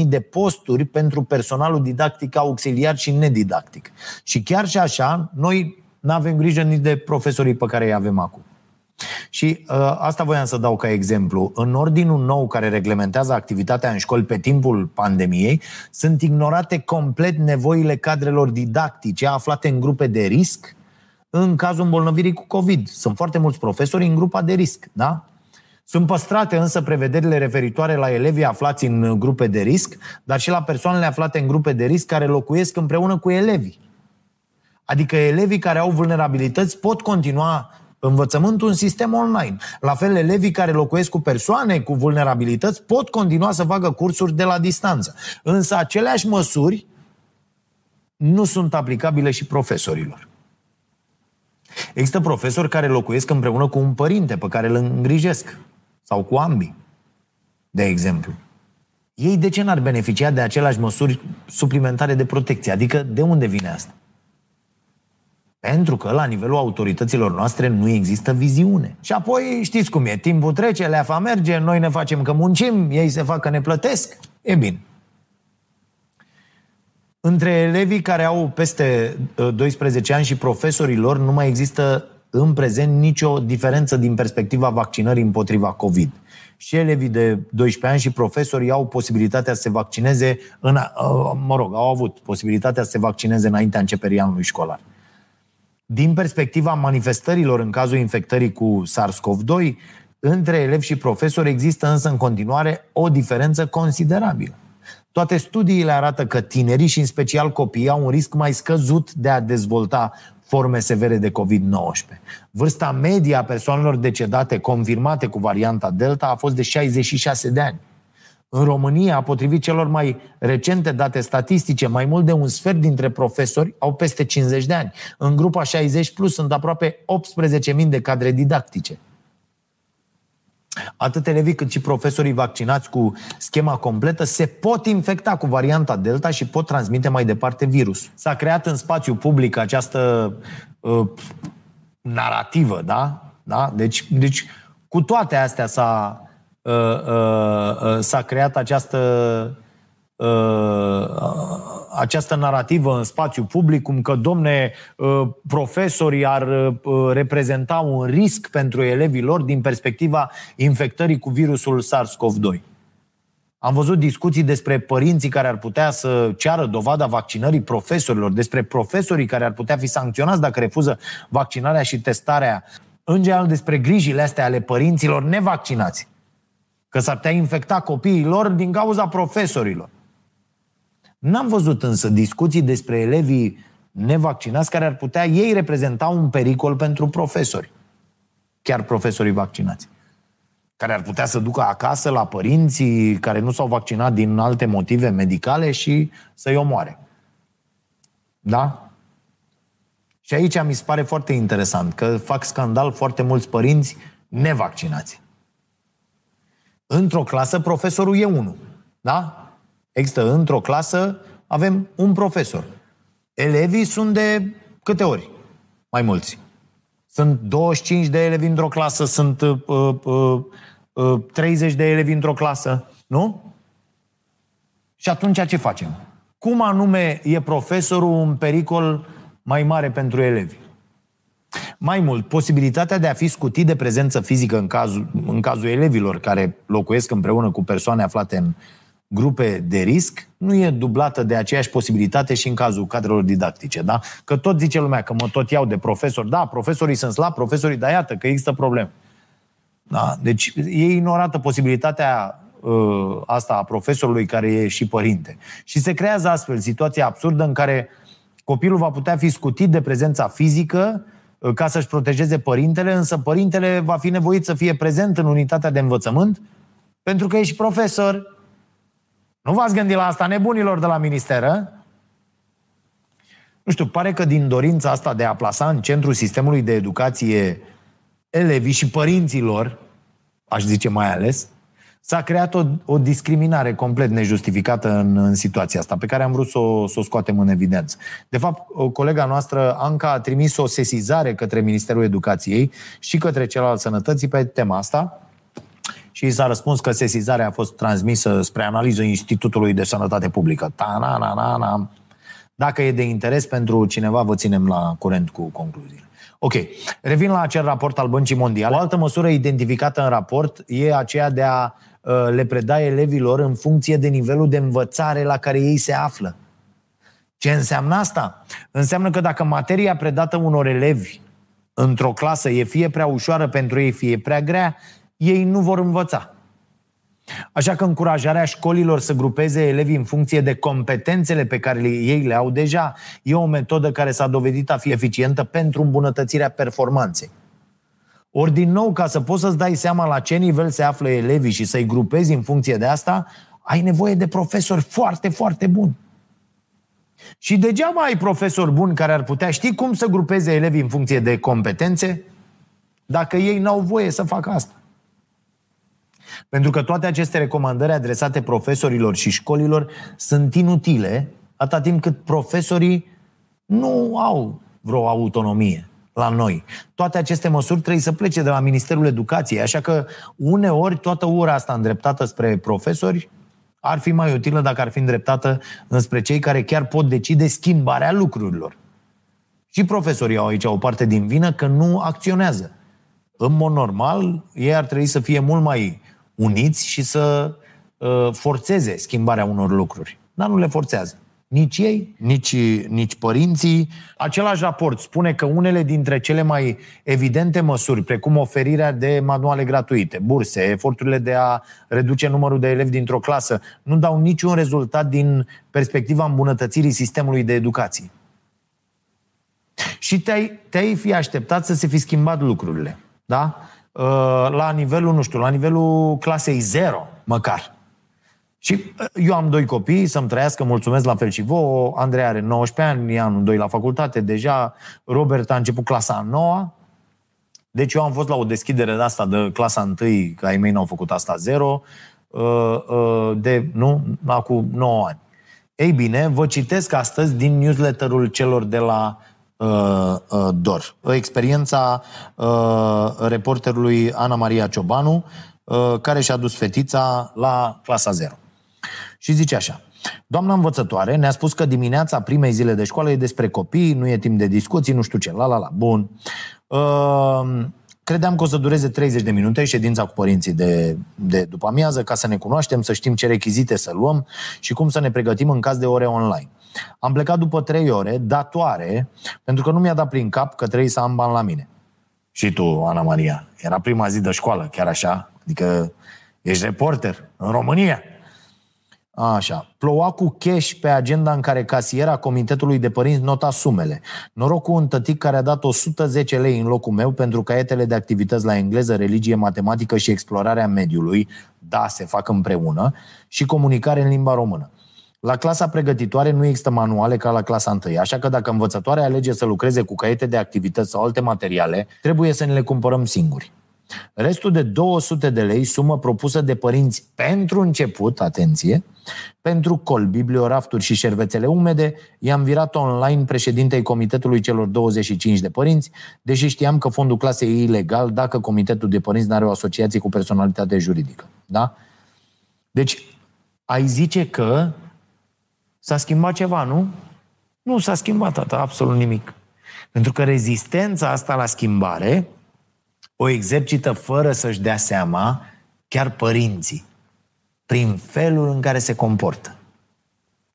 9.000 de posturi pentru personalul didactic auxiliar și nedidactic. Și chiar și așa, noi nu avem grijă nici de profesorii pe care îi avem acum. Și uh, asta voiam să dau ca exemplu. În ordinul nou care reglementează activitatea în școli pe timpul pandemiei, sunt ignorate complet nevoile cadrelor didactice aflate în grupe de risc în cazul îmbolnăvirii cu COVID. Sunt foarte mulți profesori în grupa de risc, da? Sunt păstrate însă prevederile referitoare la elevii aflați în grupe de risc, dar și la persoanele aflate în grupe de risc care locuiesc împreună cu elevii. Adică elevii care au vulnerabilități pot continua învățământul în sistem online. La fel, elevii care locuiesc cu persoane cu vulnerabilități pot continua să facă cursuri de la distanță. Însă aceleași măsuri nu sunt aplicabile și profesorilor. Există profesori care locuiesc împreună cu un părinte pe care îl îngrijesc. Sau cu ambii, de exemplu. Ei de ce n-ar beneficia de aceleași măsuri suplimentare de protecție? Adică de unde vine asta? Pentru că la nivelul autorităților noastre nu există viziune. Și apoi știți cum e, timpul trece, leafa merge, noi ne facem că muncim, ei se fac că ne plătesc. E bine. Între elevii care au peste 12 uh, ani și profesorii lor nu mai există în prezent nicio diferență din perspectiva vaccinării împotriva COVID. Și elevii de 12 ani și profesorii au posibilitatea să se vaccineze, în, uh, mă rog, au avut posibilitatea să se vaccineze înaintea începerii anului școlar. Din perspectiva manifestărilor în cazul infectării cu SARS-CoV-2, între elevi și profesori există însă în continuare o diferență considerabilă. Toate studiile arată că tinerii și în special copiii au un risc mai scăzut de a dezvolta forme severe de COVID-19. Vârsta medie a persoanelor decedate confirmate cu varianta Delta a fost de 66 de ani. În România, potrivit celor mai recente date statistice, mai mult de un sfert dintre profesori au peste 50 de ani. În grupa 60 plus sunt aproape 18.000 de cadre didactice. Atât elevii cât și profesorii vaccinați cu schema completă se pot infecta cu varianta Delta și pot transmite mai departe virus. S-a creat în spațiu public această uh, narrativă, da? da? Deci, deci cu toate astea s-a, uh, uh, uh, s-a creat această uh, această narrativă în spațiu public, cum că, domne, uh, profesorii ar uh, reprezenta un risc pentru elevii lor din perspectiva infectării cu virusul SARS-CoV-2. Am văzut discuții despre părinții care ar putea să ceară dovada vaccinării profesorilor, despre profesorii care ar putea fi sancționați dacă refuză vaccinarea și testarea, în general despre grijile astea ale părinților nevaccinați, că s-ar putea infecta copiii lor din cauza profesorilor. N-am văzut însă discuții despre elevii nevaccinați care ar putea ei reprezenta un pericol pentru profesori. Chiar profesorii vaccinați. Care ar putea să ducă acasă la părinții care nu s-au vaccinat din alte motive medicale și să-i omoare. Da? Și aici mi se pare foarte interesant că fac scandal foarte mulți părinți nevaccinați. Într-o clasă, profesorul e unul. Da? Există într-o clasă, avem un profesor. Elevii sunt de câte ori? Mai mulți. Sunt 25 de elevi într-o clasă, sunt uh, uh, uh, 30 de elevi într-o clasă, nu? Și atunci ce facem? Cum anume e profesorul un pericol mai mare pentru elevi? Mai mult, posibilitatea de a fi scutit de prezență fizică în cazul, în cazul elevilor care locuiesc împreună cu persoane aflate în grupe de risc nu e dublată de aceeași posibilitate și în cazul cadrelor didactice, da? Că tot zice lumea că mă tot iau de profesori. Da, profesorii sunt slabi, profesorii, dar iată că există probleme. Da? Deci e ignorată posibilitatea uh, asta a profesorului care e și părinte. Și se creează astfel situația absurdă în care copilul va putea fi scutit de prezența fizică uh, ca să-și protejeze părintele, însă părintele va fi nevoit să fie prezent în unitatea de învățământ pentru că e și profesor, nu v-ați gândit la asta, nebunilor de la ministeră? Nu știu, pare că din dorința asta de a plasa în centrul sistemului de educație elevii și părinților, aș zice mai ales, s-a creat o, o discriminare complet nejustificată în, în situația asta, pe care am vrut să o, să o scoatem în evidență. De fapt, o colega noastră, Anca, a trimis o sesizare către Ministerul Educației și către cel al Sănătății pe tema asta, și s-a răspuns că sesizarea a fost transmisă spre analiză Institutului de Sănătate Publică. Ta, na, na, na, na. Dacă e de interes pentru cineva, vă ținem la curent cu concluziile. Ok, revin la acel raport al Băncii Mondiale. O altă măsură identificată în raport e aceea de a uh, le preda elevilor în funcție de nivelul de învățare la care ei se află. Ce înseamnă asta? Înseamnă că dacă materia predată unor elevi într-o clasă e fie prea ușoară pentru ei, fie prea grea, ei nu vor învăța. Așa că încurajarea școlilor să grupeze elevii în funcție de competențele pe care ei le au deja e o metodă care s-a dovedit a fi eficientă pentru îmbunătățirea performanței. Ori din nou, ca să poți să-ți dai seama la ce nivel se află elevii și să-i grupezi în funcție de asta, ai nevoie de profesori foarte, foarte buni. Și degeaba ai profesori buni care ar putea ști cum să grupeze elevii în funcție de competențe, dacă ei n-au voie să facă asta. Pentru că toate aceste recomandări adresate profesorilor și școlilor sunt inutile atâta timp cât profesorii nu au vreo autonomie la noi. Toate aceste măsuri trebuie să plece de la Ministerul Educației, așa că uneori toată ura asta îndreptată spre profesori ar fi mai utilă dacă ar fi îndreptată înspre cei care chiar pot decide schimbarea lucrurilor. Și profesorii au aici o parte din vină că nu acționează. În mod normal, ei ar trebui să fie mult mai uniți și să uh, forțeze schimbarea unor lucruri. Dar nu le forțează. Nici ei, nici, nici părinții. Același raport spune că unele dintre cele mai evidente măsuri, precum oferirea de manuale gratuite, burse, eforturile de a reduce numărul de elevi dintr-o clasă, nu dau niciun rezultat din perspectiva îmbunătățirii sistemului de educație. Și te-ai, te-ai fi așteptat să se fi schimbat lucrurile. Da? Uh, la nivelul, nu știu, la nivelul clasei 0, măcar. Și uh, eu am doi copii, să-mi trăiască, mulțumesc la fel și vouă. Andrei are 19 ani, e anul 2 la facultate deja. Robert a început clasa 9 Deci eu am fost la o deschidere de asta de clasa 1, că ai mei n-au făcut asta 0, uh, de, nu, acum 9 ani. Ei bine, vă citesc astăzi din newsletterul celor de la uh, uh, DOR. Experiența uh, reporterului Ana Maria Ciobanu, uh, care și-a dus fetița la clasa 0. Și zice așa. Doamna învățătoare ne-a spus că dimineața primei zile de școală e despre copii, nu e timp de discuții, nu știu ce, la la la, bun. Uh, credeam că o să dureze 30 de minute ședința cu părinții de, de după amiază ca să ne cunoaștem, să știm ce rechizite să luăm și cum să ne pregătim în caz de ore online. Am plecat după trei ore, datoare, pentru că nu mi-a dat prin cap că trebuie să am bani la mine. Și tu, Ana Maria, era prima zi de școală, chiar așa? Adică ești reporter în România. Așa. Ploua cu cash pe agenda în care casiera comitetului de părinți nota sumele. Noroc cu un tătic care a dat 110 lei în locul meu pentru caietele de activități la engleză, religie, matematică și explorarea mediului. Da, se fac împreună. Și comunicare în limba română. La clasa pregătitoare nu există manuale ca la clasa 1, așa că dacă învățătoarea alege să lucreze cu caiete de activități sau alte materiale, trebuie să ne le cumpărăm singuri. Restul de 200 de lei, sumă propusă de părinți pentru început, atenție, pentru col, bibliorafturi și șervețele umede, i-am virat online președintei comitetului celor 25 de părinți, deși știam că fondul clasei e ilegal dacă comitetul de părinți nu are o asociație cu personalitate juridică. Da? Deci, ai zice că s-a schimbat ceva, nu? Nu s-a schimbat atât, absolut nimic. Pentru că rezistența asta la schimbare o exercită fără să-și dea seama chiar părinții, prin felul în care se comportă.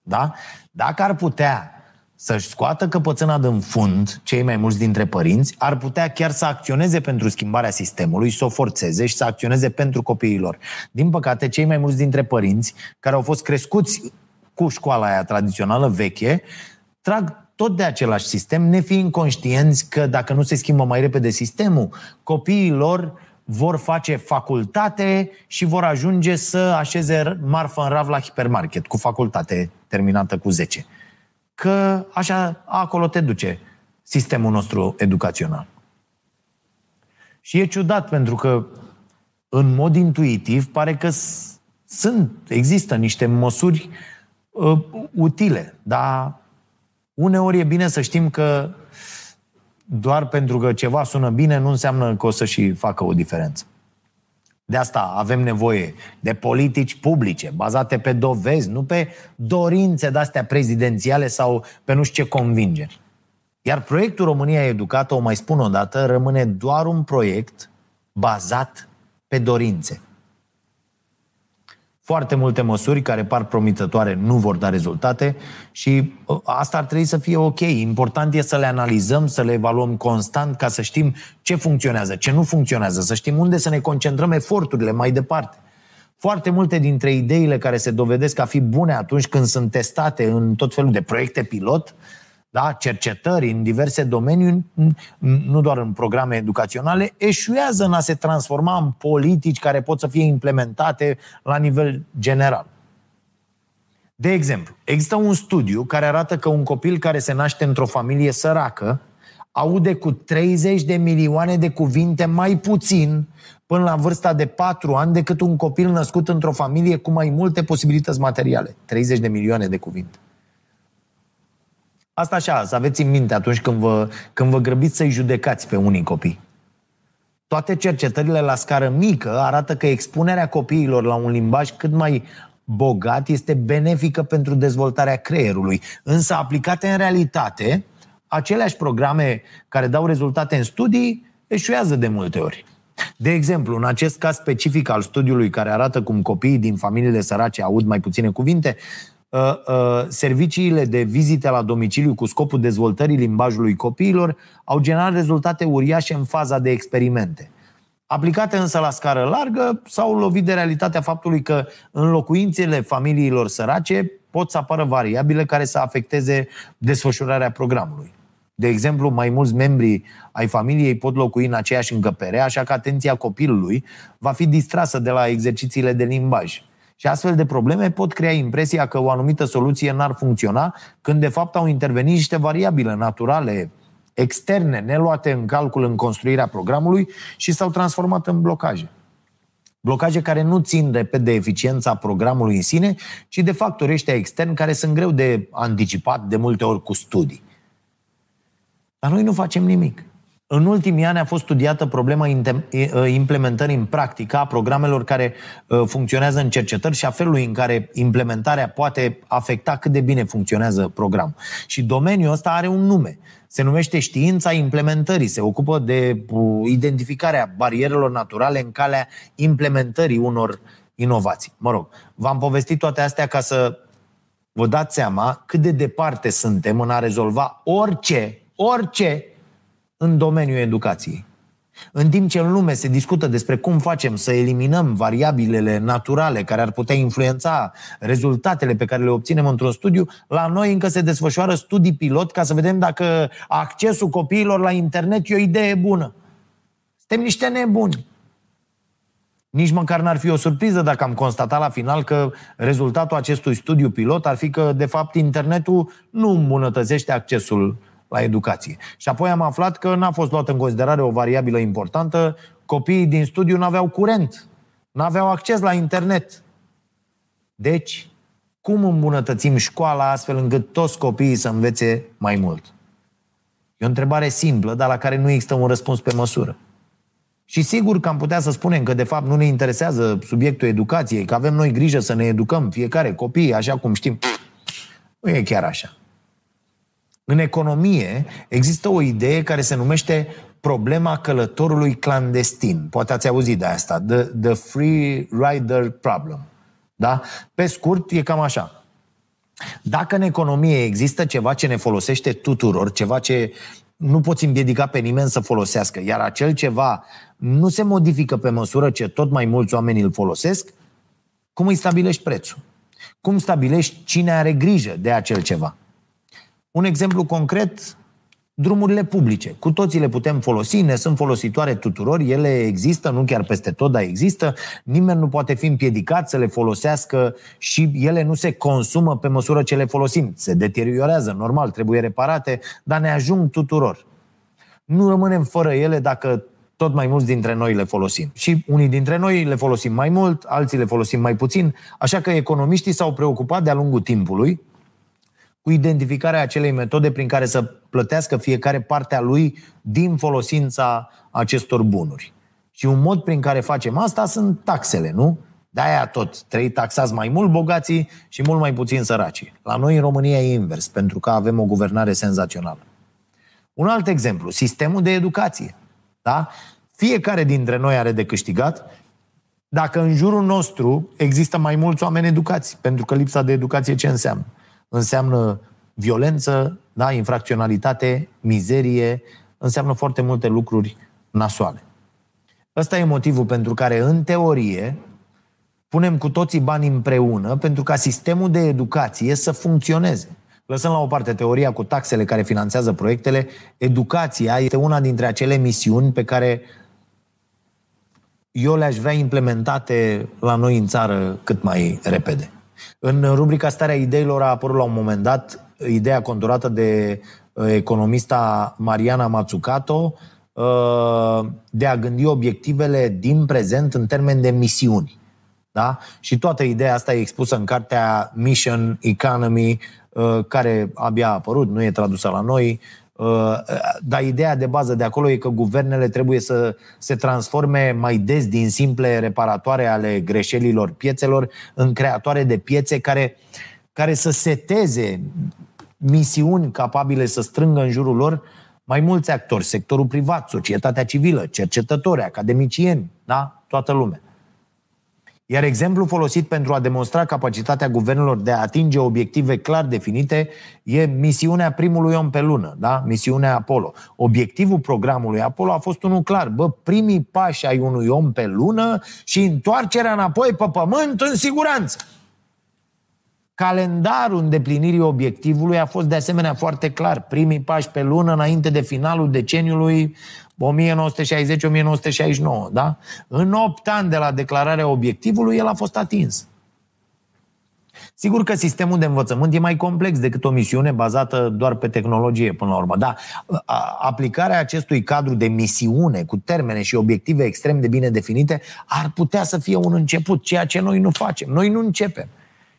Da? Dacă ar putea să-și scoată căpățâna din fund, cei mai mulți dintre părinți, ar putea chiar să acționeze pentru schimbarea sistemului, să o forțeze și să acționeze pentru copiilor. Din păcate, cei mai mulți dintre părinți, care au fost crescuți cu școala aia tradițională veche, trag tot de același sistem, nefiind conștienți că dacă nu se schimbă mai repede sistemul, copiii lor vor face facultate și vor ajunge să așeze marfă în rav la hipermarket cu facultate terminată cu 10. Că așa acolo te duce sistemul nostru educațional. Și e ciudat pentru că în mod intuitiv pare că sunt, există niște măsuri uh, utile, dar Uneori e bine să știm că doar pentru că ceva sună bine nu înseamnă că o să și facă o diferență. De asta avem nevoie de politici publice, bazate pe dovezi, nu pe dorințe de-astea prezidențiale sau pe nu știu ce convingeri. Iar proiectul România Educată, o mai spun o dată, rămâne doar un proiect bazat pe dorințe. Foarte multe măsuri care par promițătoare nu vor da rezultate și ă, asta ar trebui să fie ok. Important e să le analizăm, să le evaluăm constant ca să știm ce funcționează, ce nu funcționează, să știm unde să ne concentrăm eforturile mai departe. Foarte multe dintre ideile care se dovedesc a fi bune atunci când sunt testate în tot felul de proiecte pilot, uh, da, cercetări în diverse domenii, nu doar în programe educaționale, eșuează în a se transforma în politici care pot să fie implementate la nivel general. De exemplu, există un studiu care arată că un copil care se naște într-o familie săracă aude cu 30 de milioane de cuvinte mai puțin până la vârsta de 4 ani decât un copil născut într-o familie cu mai multe posibilități materiale. 30 de milioane de cuvinte. Asta așa, să aveți în minte atunci când vă, când vă grăbiți să-i judecați pe unii copii. Toate cercetările la scară mică arată că expunerea copiilor la un limbaj cât mai bogat este benefică pentru dezvoltarea creierului. Însă aplicate în realitate, aceleași programe care dau rezultate în studii eșuează de multe ori. De exemplu, în acest caz specific al studiului care arată cum copiii din familiile sărace aud mai puține cuvinte, Uh, uh, serviciile de vizite la domiciliu cu scopul dezvoltării limbajului copiilor au generat rezultate uriașe în faza de experimente. Aplicate însă la scară largă, s-au lovit de realitatea faptului că în locuințele familiilor sărace pot să apară variabile care să afecteze desfășurarea programului. De exemplu, mai mulți membri ai familiei pot locui în aceeași încăpere, așa că atenția copilului va fi distrasă de la exercițiile de limbaj. Și astfel de probleme pot crea impresia că o anumită soluție n-ar funcționa, când de fapt au intervenit niște variabile naturale, externe, neluate în calcul în construirea programului și s-au transformat în blocaje. Blocaje care nu țin de, de eficiența programului în sine, ci de factori ăștia externi care sunt greu de anticipat de multe ori cu studii. Dar noi nu facem nimic. În ultimii ani a fost studiată problema ă, implementării în practică a programelor care ă, funcționează în cercetări și a felului în care implementarea poate afecta cât de bine funcționează program. Și domeniul ăsta are un nume. Se numește știința implementării. Se ocupă de identificarea barierelor naturale în calea implementării unor inovații. Mă rog, v-am povestit toate astea ca să vă dați seama cât de departe suntem în a rezolva orice, orice în domeniul educației. În timp ce în lume se discută despre cum facem să eliminăm variabilele naturale care ar putea influența rezultatele pe care le obținem într-un studiu, la noi încă se desfășoară studii pilot ca să vedem dacă accesul copiilor la internet e o idee bună. Suntem niște nebuni. Nici măcar n-ar fi o surpriză dacă am constatat la final că rezultatul acestui studiu pilot ar fi că, de fapt, internetul nu îmbunătățește accesul la educație. Și apoi am aflat că n-a fost luat în considerare o variabilă importantă. Copiii din studiu nu aveau curent, nu aveau acces la internet. Deci, cum îmbunătățim școala astfel încât toți copiii să învețe mai mult? E o întrebare simplă, dar la care nu există un răspuns pe măsură. Și sigur că am putea să spunem că de fapt nu ne interesează subiectul educației, că avem noi grijă să ne educăm fiecare copii așa cum știm. Nu e chiar așa. În economie există o idee care se numește problema călătorului clandestin. Poate ați auzit de asta, the, the free rider problem. Da? Pe scurt, e cam așa. Dacă în economie există ceva ce ne folosește tuturor, ceva ce nu poți împiedica pe nimeni să folosească, iar acel ceva nu se modifică pe măsură ce tot mai mulți oameni îl folosesc, cum îi stabilești prețul? Cum stabilești cine are grijă de acel ceva? Un exemplu concret, drumurile publice. Cu toții le putem folosi, ne sunt folositoare tuturor, ele există, nu chiar peste tot, dar există. Nimeni nu poate fi împiedicat să le folosească și ele nu se consumă pe măsură ce le folosim. Se deteriorează, normal, trebuie reparate, dar ne ajung tuturor. Nu rămânem fără ele dacă tot mai mulți dintre noi le folosim. Și unii dintre noi le folosim mai mult, alții le folosim mai puțin, așa că economiștii s-au preocupat de-a lungul timpului cu identificarea acelei metode prin care să plătească fiecare parte a lui din folosința acestor bunuri. Și un mod prin care facem asta sunt taxele, nu? De-aia tot, trei taxați mai mult bogații și mult mai puțin săracii. La noi în România e invers, pentru că avem o guvernare senzațională. Un alt exemplu, sistemul de educație. Da? Fiecare dintre noi are de câștigat dacă în jurul nostru există mai mulți oameni educați. Pentru că lipsa de educație ce înseamnă? Înseamnă violență, da? infracționalitate, mizerie, înseamnă foarte multe lucruri nasoale. Ăsta e motivul pentru care, în teorie, punem cu toții bani împreună pentru ca sistemul de educație să funcționeze. Lăsăm la o parte teoria cu taxele care finanțează proiectele, educația este una dintre acele misiuni pe care eu le-aș vrea implementate la noi în țară cât mai repede. În rubrica Starea Ideilor a apărut la un moment dat ideea conturată de uh, economista Mariana Mazzucato uh, de a gândi obiectivele din prezent în termen de misiuni. Da? Și toată ideea asta e expusă în cartea Mission Economy, uh, care abia a apărut, nu e tradusă la noi, dar ideea de bază de acolo e că guvernele trebuie să se transforme mai des din simple reparatoare ale greșelilor piețelor în creatoare de piețe care, care să seteze misiuni capabile să strângă în jurul lor mai mulți actori, sectorul privat, societatea civilă, cercetători, academicieni, da? toată lumea. Iar exemplul folosit pentru a demonstra capacitatea guvernelor de a atinge obiective clar definite e misiunea primului om pe lună, da? misiunea Apollo. Obiectivul programului Apollo a fost unul clar. Bă, primii pași ai unui om pe lună și întoarcerea înapoi pe pământ în siguranță. Calendarul îndeplinirii obiectivului a fost de asemenea foarte clar. Primii pași pe lună înainte de finalul deceniului 1960-1969, da? În 8 ani de la declararea obiectivului, el a fost atins. Sigur că sistemul de învățământ e mai complex decât o misiune bazată doar pe tehnologie, până la urmă. Da, aplicarea acestui cadru de misiune cu termene și obiective extrem de bine definite ar putea să fie un început, ceea ce noi nu facem. Noi nu începem.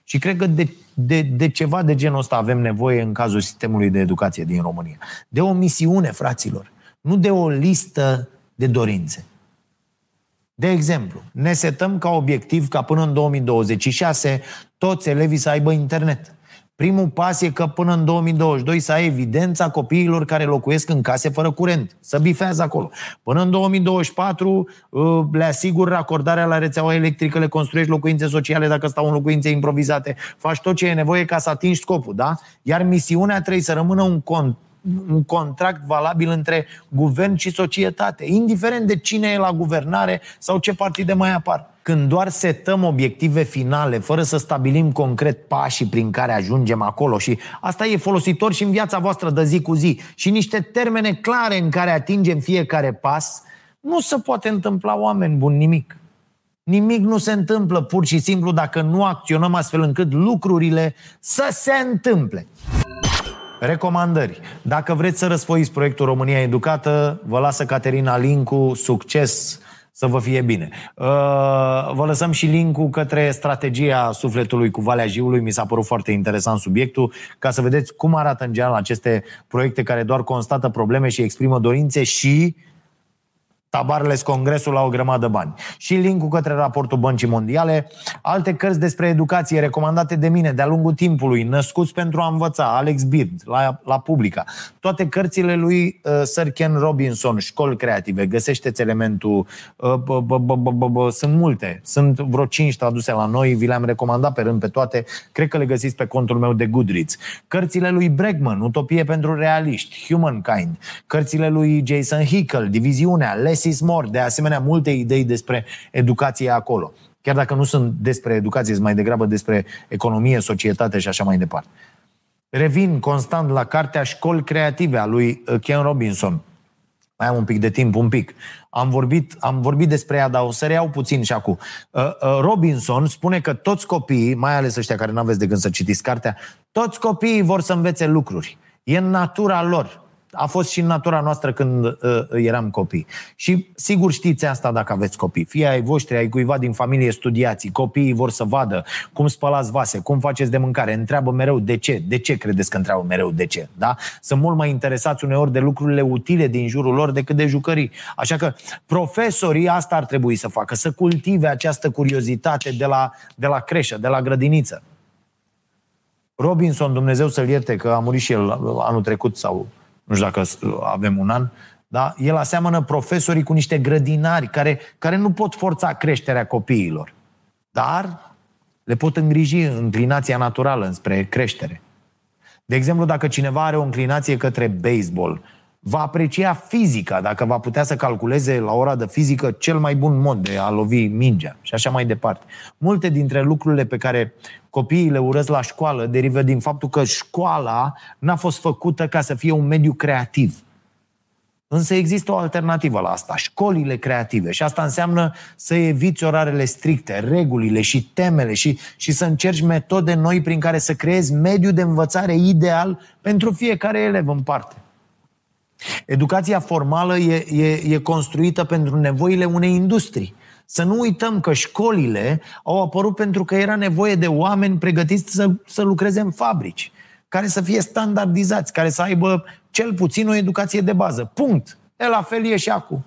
Și cred că de, de, de ceva de genul ăsta avem nevoie în cazul sistemului de educație din România. De o misiune, fraților nu de o listă de dorințe. De exemplu, ne setăm ca obiectiv ca până în 2026 toți elevii să aibă internet. Primul pas e că până în 2022 să ai evidența copiilor care locuiesc în case fără curent, să bifează acolo. Până în 2024 uh, le asigur racordarea la rețeaua electrică, le construiești locuințe sociale dacă stau în locuințe improvizate, faci tot ce e nevoie ca să atingi scopul, da? Iar misiunea trebuie să rămână un cont un contract valabil între guvern și societate, indiferent de cine e la guvernare sau ce partide mai apar. Când doar setăm obiective finale, fără să stabilim concret pașii prin care ajungem acolo și asta e folositor și în viața voastră de zi cu zi și niște termene clare în care atingem fiecare pas, nu se poate întâmpla oameni buni nimic. Nimic nu se întâmplă pur și simplu dacă nu acționăm astfel încât lucrurile să se întâmple. Recomandări. Dacă vreți să răsfoiți proiectul România Educată, vă lasă Caterina Lincu, succes, să vă fie bine. Uh, vă lăsăm și linkul către strategia sufletului cu Valea Jiului. Mi s-a părut foarte interesant subiectul, ca să vedeți cum arată în general aceste proiecte care doar constată probleme și exprimă dorințe și uh, Tabarles Congresul la o grămadă bani. Și linkul către raportul Băncii Mondiale, alte cărți despre educație recomandate de mine de-a lungul timpului, Născuți pentru a învăța, Alex Bird, la, la Publica. Toate cărțile lui uh, Sir Ken Robinson, Școli Creative, găsește-ți elementul, uh, bă, bă, bă, bă, bă, sunt multe, sunt vreo 5 traduse la noi, vi le-am recomandat pe rând pe toate, cred că le găsiți pe contul meu de Goodreads. Cărțile lui Bregman, Utopie pentru realiști, Humankind, cărțile lui Jason Hickel, Diviziunea, Les less is more. De asemenea, multe idei despre educație acolo. Chiar dacă nu sunt despre educație, sunt mai degrabă despre economie, societate și așa mai departe. Revin constant la cartea Școli Creative a lui uh, Ken Robinson. Mai am un pic de timp, un pic. Am vorbit, am vorbit despre ea, dar o să reiau puțin și acum. Uh, uh, Robinson spune că toți copiii, mai ales ăștia care nu aveți de gând să citiți cartea, toți copiii vor să învețe lucruri. E în natura lor a fost și în natura noastră când uh, eram copii. Și sigur știți asta dacă aveți copii. Fie ai voștri, ai cuiva din familie studiații, copiii vor să vadă cum spălați vase, cum faceți de mâncare, întreabă mereu de ce. De ce credeți că întreabă mereu de ce? Da? Sunt mult mai interesați uneori de lucrurile utile din jurul lor decât de jucării. Așa că profesorii asta ar trebui să facă, să cultive această curiozitate de la, de la creșă, de la grădiniță. Robinson, Dumnezeu să-l ierte că a murit și el anul trecut sau nu știu dacă avem un an, da? el aseamănă profesorii cu niște grădinari care, care nu pot forța creșterea copiilor, dar le pot îngriji înclinația naturală înspre creștere. De exemplu, dacă cineva are o înclinație către baseball, va aprecia fizica, dacă va putea să calculeze la ora de fizică cel mai bun mod de a lovi mingea și așa mai departe. Multe dintre lucrurile pe care copiii le urăsc la școală derivă din faptul că școala n-a fost făcută ca să fie un mediu creativ. Însă există o alternativă la asta, școlile creative. Și asta înseamnă să eviți orarele stricte, regulile și temele și, și să încerci metode noi prin care să creezi mediul de învățare ideal pentru fiecare elev în parte. Educația formală e, e, e construită pentru nevoile unei industrii. Să nu uităm că școlile au apărut pentru că era nevoie de oameni pregătiți să, să lucreze în fabrici, care să fie standardizați, care să aibă cel puțin o educație de bază. Punct. E la fel e și acum.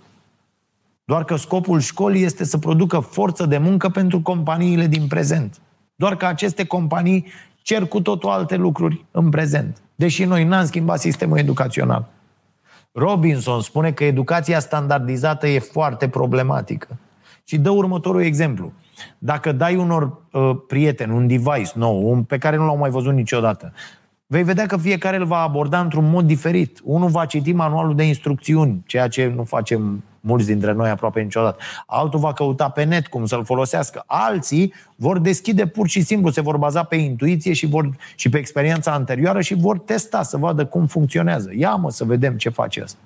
Doar că scopul școlii este să producă forță de muncă pentru companiile din prezent. Doar că aceste companii cer cu totul alte lucruri în prezent. Deși noi n-am schimbat sistemul educațional. Robinson spune că educația standardizată e foarte problematică. Și dă următorul exemplu. Dacă dai unor uh, prieteni un device nou, un, pe care nu l-au mai văzut niciodată, vei vedea că fiecare îl va aborda într-un mod diferit. Unul va citi manualul de instrucțiuni, ceea ce nu facem mulți dintre noi aproape niciodată. Altul va căuta pe net cum să-l folosească. Alții vor deschide pur și simplu, se vor baza pe intuiție și, vor, și pe experiența anterioară și vor testa să vadă cum funcționează. Ia mă să vedem ce face asta.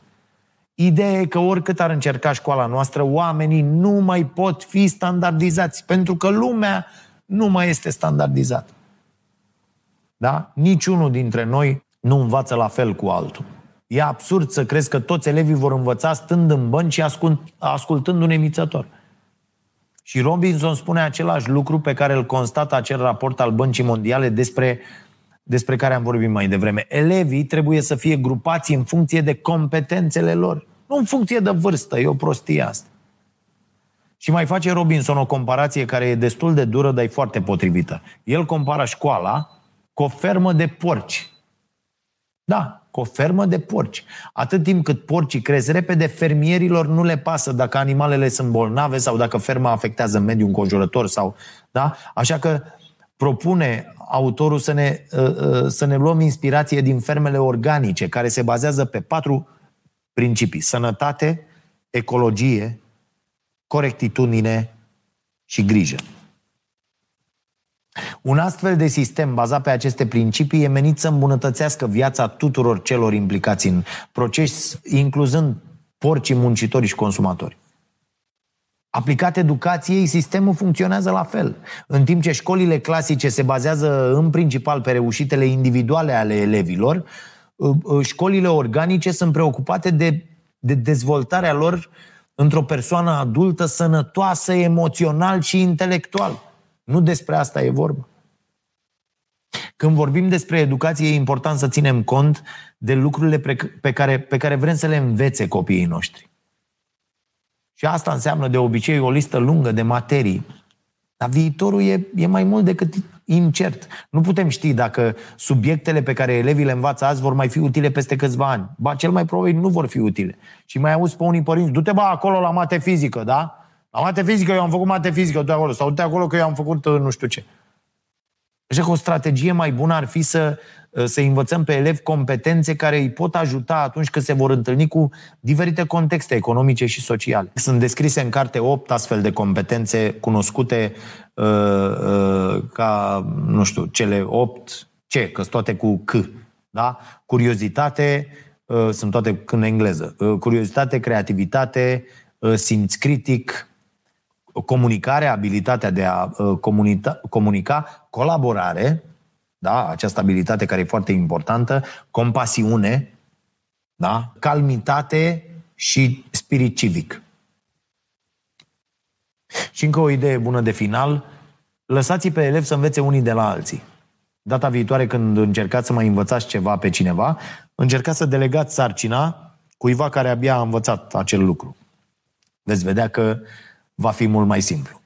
Ideea e că oricât ar încerca școala noastră, oamenii nu mai pot fi standardizați, pentru că lumea nu mai este standardizată. Da? Niciunul dintre noi nu învață la fel cu altul. E absurd să crezi că toți elevii vor învăța stând în bănci și ascult, ascultând un emițător. Și Robinson spune același lucru pe care îl constată acel raport al Băncii Mondiale despre, despre care am vorbit mai devreme. Elevii trebuie să fie grupați în funcție de competențele lor, nu în funcție de vârstă. E o prostie asta. Și mai face Robinson o comparație care e destul de dură, dar e foarte potrivită. El compara școala cu o fermă de porci. Da, cu o fermă de porci. Atât timp cât porcii cresc repede, fermierilor nu le pasă dacă animalele sunt bolnave sau dacă ferma afectează mediul înconjurător. Sau, da? Așa că propune autorul să ne, uh, uh, să ne luăm inspirație din fermele organice, care se bazează pe patru principii. Sănătate, ecologie, corectitudine și grijă. Un astfel de sistem bazat pe aceste principii e menit să îmbunătățească viața tuturor celor implicați în proces, incluzând porcii, muncitori și consumatori. Aplicat educației, sistemul funcționează la fel. În timp ce școlile clasice se bazează în principal pe reușitele individuale ale elevilor, uh, uh, școlile organice sunt preocupate de, de dezvoltarea lor într-o persoană adultă, sănătoasă, emoțional și intelectual. Nu despre asta e vorba. Când vorbim despre educație, e important să ținem cont de lucrurile pe care, pe care vrem să le învețe copiii noștri. Și asta înseamnă de obicei o listă lungă de materii. Dar viitorul e, e mai mult decât incert. Nu putem ști dacă subiectele pe care elevii le învață azi vor mai fi utile peste câțiva ani. Ba, cel mai probabil nu vor fi utile. Și mai auzi pe unii părinți, du-te ba acolo la mate fizică, da? La mate fizică eu am făcut mate fizică, du acolo. Sau du-te acolo că eu am făcut uh, nu știu ce. Așa că o strategie mai bună ar fi să, uh, să învățăm pe elevi competențe care îi pot ajuta atunci când se vor întâlni cu diferite contexte economice și sociale. Sunt descrise în carte 8 astfel de competențe cunoscute uh, uh, ca, nu știu, cele 8 ce, că sunt toate cu C. Da? Curiozitate, uh, sunt toate în engleză. Uh, curiozitate, creativitate, uh, simț critic, comunicare, abilitatea de a uh, comunica, comunica, colaborare, da? această abilitate care e foarte importantă, compasiune, da? calmitate și spirit civic. Și încă o idee bună de final, lăsați pe elevi să învețe unii de la alții. Data viitoare când încercați să mai învățați ceva pe cineva, încercați să delegați sarcina cuiva care abia a învățat acel lucru. Veți vedea că va fi mult mai simplu.